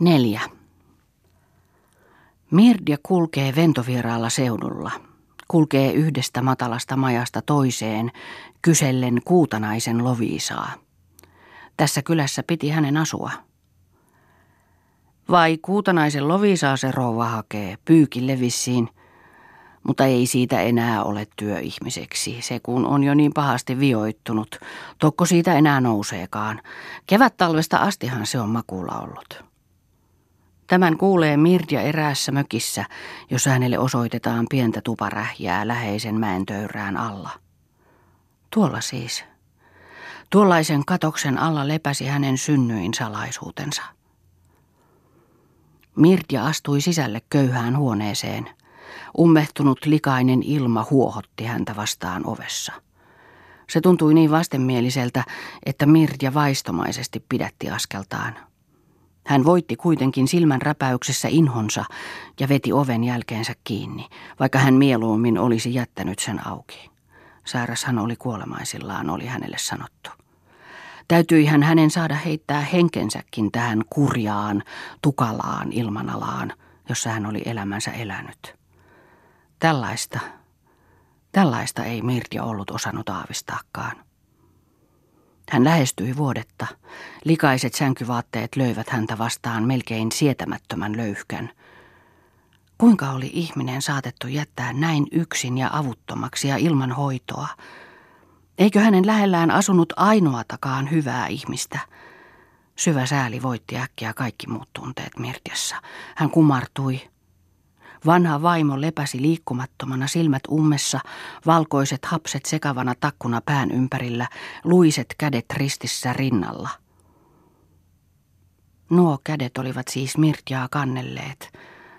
Neljä. Mirdia kulkee ventovieraalla seudulla. Kulkee yhdestä matalasta majasta toiseen, kysellen kuutanaisen loviisaa. Tässä kylässä piti hänen asua. Vai kuutanaisen loviisaa se rouva hakee, pyykille vissiin, mutta ei siitä enää ole työihmiseksi, se kun on jo niin pahasti vioittunut. Tokko siitä enää nouseekaan. Kevät-talvesta astihan se on makuulla ollut. Tämän kuulee Mirja eräässä mökissä, jossa hänelle osoitetaan pientä tuparähjää läheisen mäen töyrään alla. Tuolla siis. Tuollaisen katoksen alla lepäsi hänen synnyin salaisuutensa. Mirja astui sisälle köyhään huoneeseen. Ummehtunut likainen ilma huohotti häntä vastaan ovessa. Se tuntui niin vastenmieliseltä, että Mirja vaistomaisesti pidätti askeltaan. Hän voitti kuitenkin silmän räpäyksessä inhonsa ja veti oven jälkeensä kiinni, vaikka hän mieluummin olisi jättänyt sen auki. Sairashan oli kuolemaisillaan, oli hänelle sanottu. Täytyi hän hänen saada heittää henkensäkin tähän kurjaan, tukalaan ilmanalaan, jossa hän oli elämänsä elänyt. Tällaista, tällaista ei Mirja ollut osannut aavistaakaan. Hän lähestyi vuodetta. Likaiset sänkyvaatteet löivät häntä vastaan melkein sietämättömän löyhkän. Kuinka oli ihminen saatettu jättää näin yksin ja avuttomaksi ja ilman hoitoa? Eikö hänen lähellään asunut ainoatakaan hyvää ihmistä? Syvä sääli voitti äkkiä kaikki muut tunteet Mirtiassa. Hän kumartui, Vanha vaimo lepäsi liikkumattomana silmät ummessa, valkoiset hapset sekavana takkuna pään ympärillä, luiset kädet ristissä rinnalla. Nuo kädet olivat siis Mirtjaa kannelleet.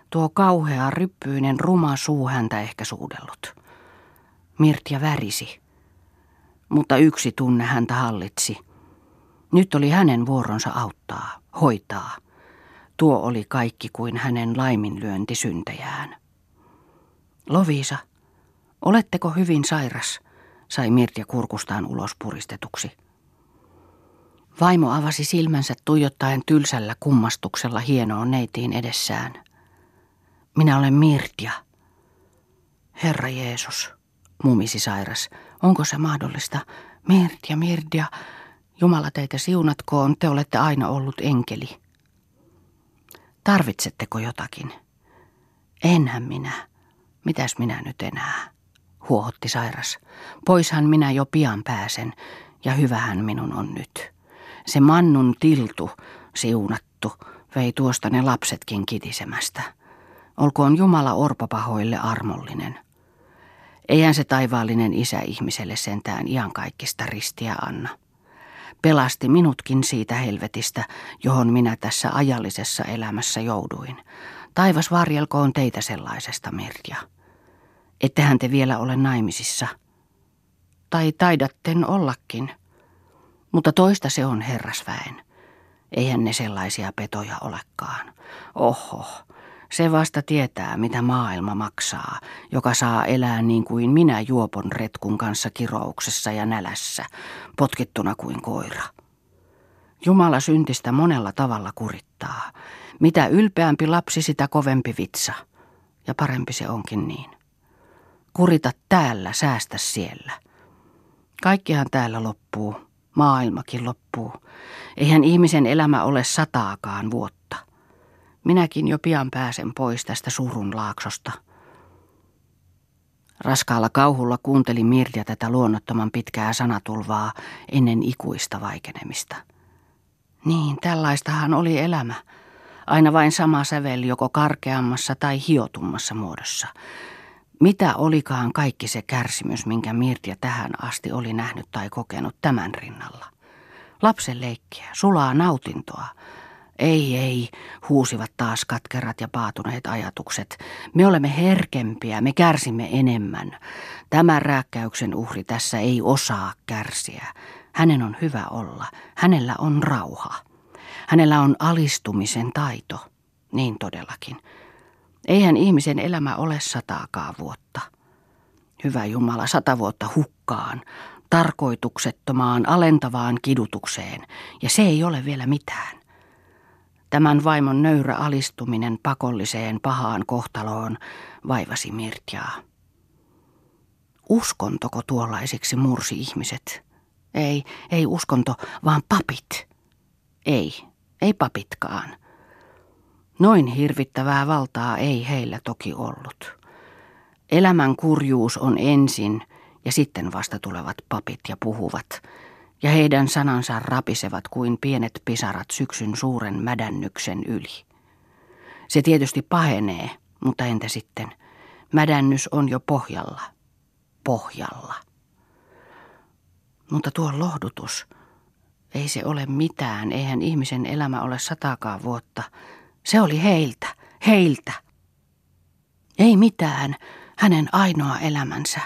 Tuo kauhea, ryppyinen, ruma suu häntä ehkä suudellut. Mirtja värisi. Mutta yksi tunne häntä hallitsi. Nyt oli hänen vuoronsa auttaa, hoitaa – Tuo oli kaikki kuin hänen laiminlyönti syntejään. Loviisa, oletteko hyvin sairas, sai Mirtja kurkustaan ulos puristetuksi. Vaimo avasi silmänsä tuijottaen tylsällä kummastuksella hienoon neitiin edessään. Minä olen Mirtja. Herra Jeesus, mumisi sairas, onko se mahdollista? Mirtja, Mirtja, Jumala teitä siunatkoon, te olette aina ollut enkeli. Tarvitsetteko jotakin? Enhän minä. Mitäs minä nyt enää? Huohotti sairas. Poishan minä jo pian pääsen, ja hyvähän minun on nyt. Se mannun tiltu, siunattu, vei tuosta ne lapsetkin kitisemästä. Olkoon Jumala orpapahoille armollinen. Eihän se taivaallinen isä ihmiselle sentään iankaikkista ristiä anna pelasti minutkin siitä helvetistä, johon minä tässä ajallisessa elämässä jouduin. Taivas varjelkoon teitä sellaisesta, Merja. Ettehän te vielä ole naimisissa. Tai taidatten ollakin. Mutta toista se on herrasväen. Eihän ne sellaisia petoja olekaan. Oho, se vasta tietää, mitä maailma maksaa, joka saa elää niin kuin minä juopon retkun kanssa kirouksessa ja nälässä, potkittuna kuin koira. Jumala syntistä monella tavalla kurittaa. Mitä ylpeämpi lapsi, sitä kovempi vitsa. Ja parempi se onkin niin. Kurita täällä, säästä siellä. Kaikkihan täällä loppuu, maailmakin loppuu. Eihän ihmisen elämä ole sataakaan vuotta. Minäkin jo pian pääsen pois tästä surun laaksosta. Raskaalla kauhulla kuunteli Mirja tätä luonnottoman pitkää sanatulvaa ennen ikuista vaikenemista. Niin, tällaistahan oli elämä. Aina vain sama sävel joko karkeammassa tai hiotummassa muodossa. Mitä olikaan kaikki se kärsimys, minkä Mirja tähän asti oli nähnyt tai kokenut tämän rinnalla? Lapsen leikkiä, sulaa nautintoa – ei, ei, huusivat taas katkerat ja paatuneet ajatukset. Me olemme herkempiä, me kärsimme enemmän. Tämä rääkkäyksen uhri tässä ei osaa kärsiä. Hänen on hyvä olla, hänellä on rauha. Hänellä on alistumisen taito, niin todellakin. Eihän ihmisen elämä ole sataakaan vuotta. Hyvä Jumala, sata vuotta hukkaan, tarkoituksettomaan, alentavaan kidutukseen, ja se ei ole vielä mitään. Tämän vaimon nöyrä alistuminen pakolliseen pahaan kohtaloon vaivasi Mirtjaa. Uskontoko tuollaisiksi mursi ihmiset? Ei, ei uskonto, vaan papit. Ei, ei papitkaan. Noin hirvittävää valtaa ei heillä toki ollut. Elämän kurjuus on ensin ja sitten vasta tulevat papit ja puhuvat, ja heidän sanansa rapisevat kuin pienet pisarat syksyn suuren mädännyksen yli. Se tietysti pahenee, mutta entä sitten? Mädännys on jo pohjalla. Pohjalla. Mutta tuo lohdutus, ei se ole mitään, eihän ihmisen elämä ole satakaan vuotta. Se oli heiltä, heiltä. Ei mitään, hänen ainoa elämänsä.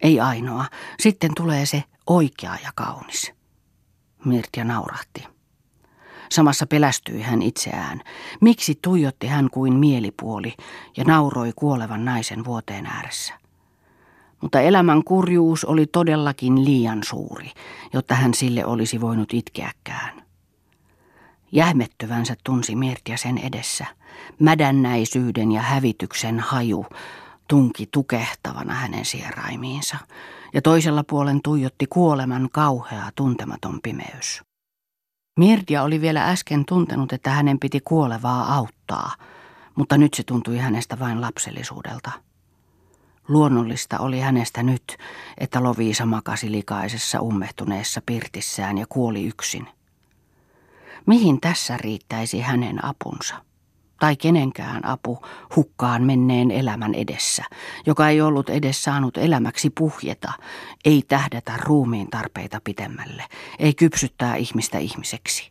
Ei ainoa, sitten tulee se oikea ja kaunis. Mirtja naurahti. Samassa pelästyi hän itseään. Miksi tuijotti hän kuin mielipuoli ja nauroi kuolevan naisen vuoteen ääressä? Mutta elämän kurjuus oli todellakin liian suuri, jotta hän sille olisi voinut itkeäkään. Jähmettyvänsä tunsi Mirtja sen edessä. Mädännäisyyden ja hävityksen haju tunki tukehtavana hänen sieraimiinsa, ja toisella puolen tuijotti kuoleman kauhea tuntematon pimeys. Mirdia oli vielä äsken tuntenut, että hänen piti kuolevaa auttaa, mutta nyt se tuntui hänestä vain lapsellisuudelta. Luonnollista oli hänestä nyt, että Loviisa makasi likaisessa ummehtuneessa pirtissään ja kuoli yksin. Mihin tässä riittäisi hänen apunsa? Tai kenenkään apu hukkaan menneen elämän edessä, joka ei ollut edes saanut elämäksi puhjeta, ei tähdätä ruumiin tarpeita pitemmälle, ei kypsyttää ihmistä ihmiseksi.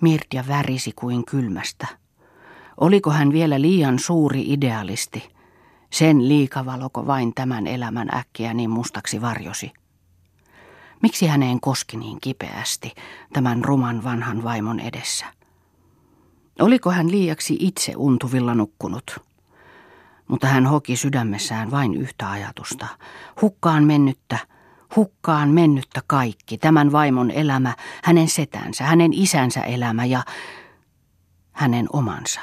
Mirtia värisi kuin kylmästä. Oliko hän vielä liian suuri idealisti – sen liikavaloko vain tämän elämän äkkiä niin mustaksi varjosi. Miksi häneen koski niin kipeästi tämän ruman vanhan vaimon edessä? Oliko hän liiaksi itse untuvilla nukkunut? Mutta hän hoki sydämessään vain yhtä ajatusta. Hukkaan mennyttä, hukkaan mennyttä kaikki, tämän vaimon elämä, hänen setänsä, hänen isänsä elämä ja hänen omansa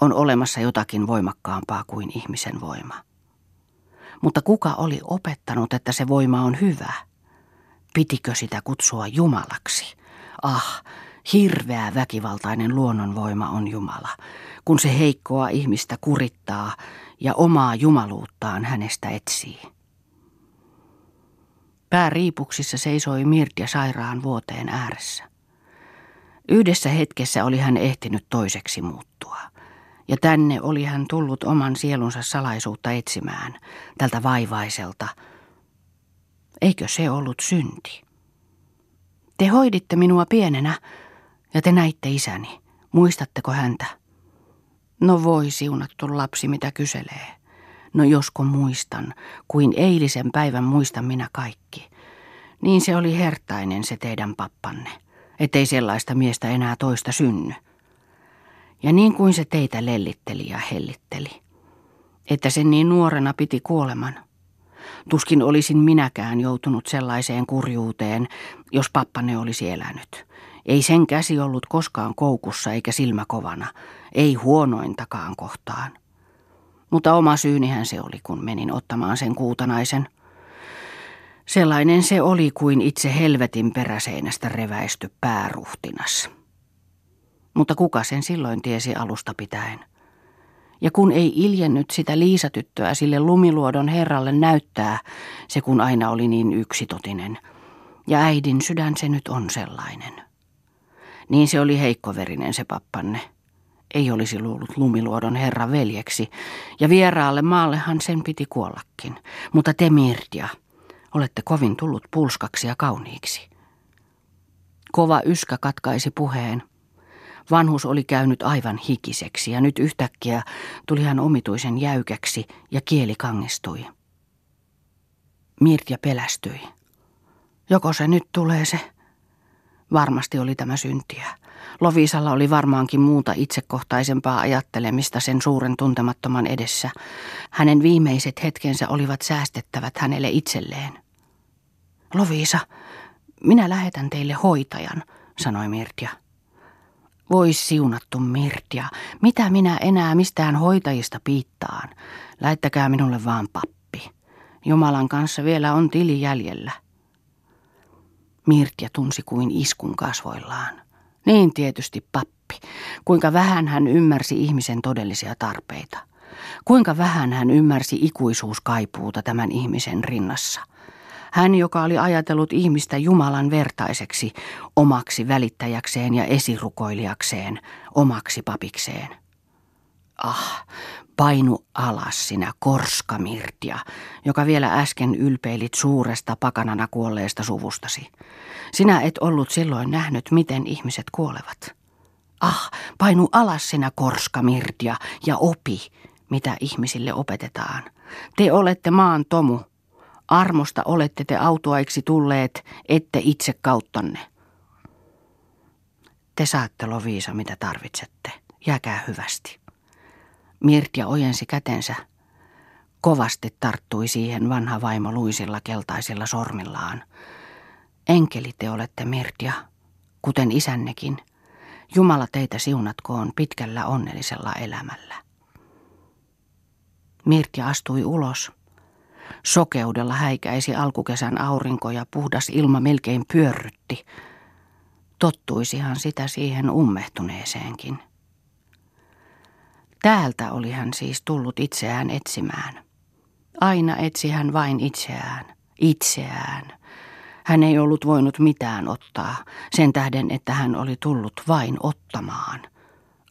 on olemassa jotakin voimakkaampaa kuin ihmisen voima. Mutta kuka oli opettanut, että se voima on hyvä? Pitikö sitä kutsua Jumalaksi? Ah, hirveä väkivaltainen luonnonvoima on Jumala, kun se heikkoa ihmistä kurittaa ja omaa jumaluuttaan hänestä etsii. Pää riipuksissa seisoi Mirtja sairaan vuoteen ääressä. Yhdessä hetkessä oli hän ehtinyt toiseksi muuttua ja tänne oli hän tullut oman sielunsa salaisuutta etsimään, tältä vaivaiselta. Eikö se ollut synti? Te hoiditte minua pienenä ja te näitte isäni. Muistatteko häntä? No voi siunattu lapsi, mitä kyselee. No josko muistan, kuin eilisen päivän muistan minä kaikki. Niin se oli hertainen se teidän pappanne, ettei sellaista miestä enää toista synny. Ja niin kuin se teitä lellitteli ja hellitteli. Että sen niin nuorena piti kuoleman. Tuskin olisin minäkään joutunut sellaiseen kurjuuteen, jos pappanne olisi elänyt. Ei sen käsi ollut koskaan koukussa eikä silmä kovana, ei huonointakaan kohtaan. Mutta oma syynihän se oli, kun menin ottamaan sen kuutanaisen. Sellainen se oli kuin itse helvetin peräseinästä reväisty pääruhtinas mutta kuka sen silloin tiesi alusta pitäen? Ja kun ei iljennyt sitä liisatyttöä sille lumiluodon herralle näyttää, se kun aina oli niin yksitotinen. Ja äidin sydän se nyt on sellainen. Niin se oli heikkoverinen se pappanne. Ei olisi luullut lumiluodon herra veljeksi, ja vieraalle maallehan sen piti kuollakin. Mutta te Mirtia, olette kovin tullut pulskaksi ja kauniiksi. Kova yskä katkaisi puheen. Vanhus oli käynyt aivan hikiseksi ja nyt yhtäkkiä tuli hän omituisen jäykäksi ja kieli kangistui. Mirtja pelästyi. Joko se nyt tulee se? Varmasti oli tämä syntiä. Lovisalla oli varmaankin muuta itsekohtaisempaa ajattelemista sen suuren tuntemattoman edessä. Hänen viimeiset hetkensä olivat säästettävät hänelle itselleen. Lovisa, minä lähetän teille hoitajan, sanoi Mirtja. Voi siunattu Mirtia, mitä minä enää mistään hoitajista piittaan? Lähettäkää minulle vaan pappi. Jumalan kanssa vielä on tili jäljellä. Mirtia tunsi kuin iskun kasvoillaan. Niin tietysti pappi. Kuinka vähän hän ymmärsi ihmisen todellisia tarpeita. Kuinka vähän hän ymmärsi ikuisuuskaipuuta tämän ihmisen rinnassa. Hän, joka oli ajatellut ihmistä Jumalan vertaiseksi, omaksi välittäjäkseen ja esirukoilijakseen, omaksi papikseen. Ah, painu alas sinä korskamirtia, joka vielä äsken ylpeilit suuresta pakanana kuolleesta suvustasi. Sinä et ollut silloin nähnyt, miten ihmiset kuolevat. Ah, painu alas sinä korskamirtia ja opi, mitä ihmisille opetetaan. Te olette maan tomu. Armosta olette te autoaiksi tulleet, ette itse kauttanne. Te saatte Loviisa, mitä tarvitsette. Jääkää hyvästi. Mirtia ojensi kätensä. Kovasti tarttui siihen vanha vaimo luisilla keltaisilla sormillaan. Enkeli te olette, Mirtia, kuten isännekin. Jumala teitä siunatkoon pitkällä onnellisella elämällä. Mirtia astui ulos. Sokeudella häikäisi alkukesän aurinko ja puhdas ilma melkein pyörrytti. Tottuisihan sitä siihen ummehtuneeseenkin. Täältä oli hän siis tullut itseään etsimään. Aina etsi hän vain itseään, itseään. Hän ei ollut voinut mitään ottaa, sen tähden, että hän oli tullut vain ottamaan.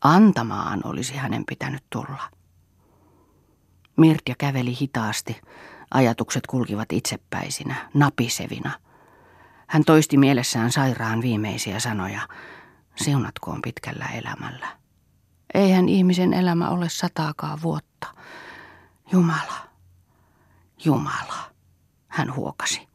Antamaan olisi hänen pitänyt tulla. Mirtja käveli hitaasti. Ajatukset kulkivat itsepäisinä, napisevina. Hän toisti mielessään sairaan viimeisiä sanoja. Siunatkoon pitkällä elämällä. Eihän ihmisen elämä ole sataakaan vuotta. Jumala, Jumala, hän huokasi.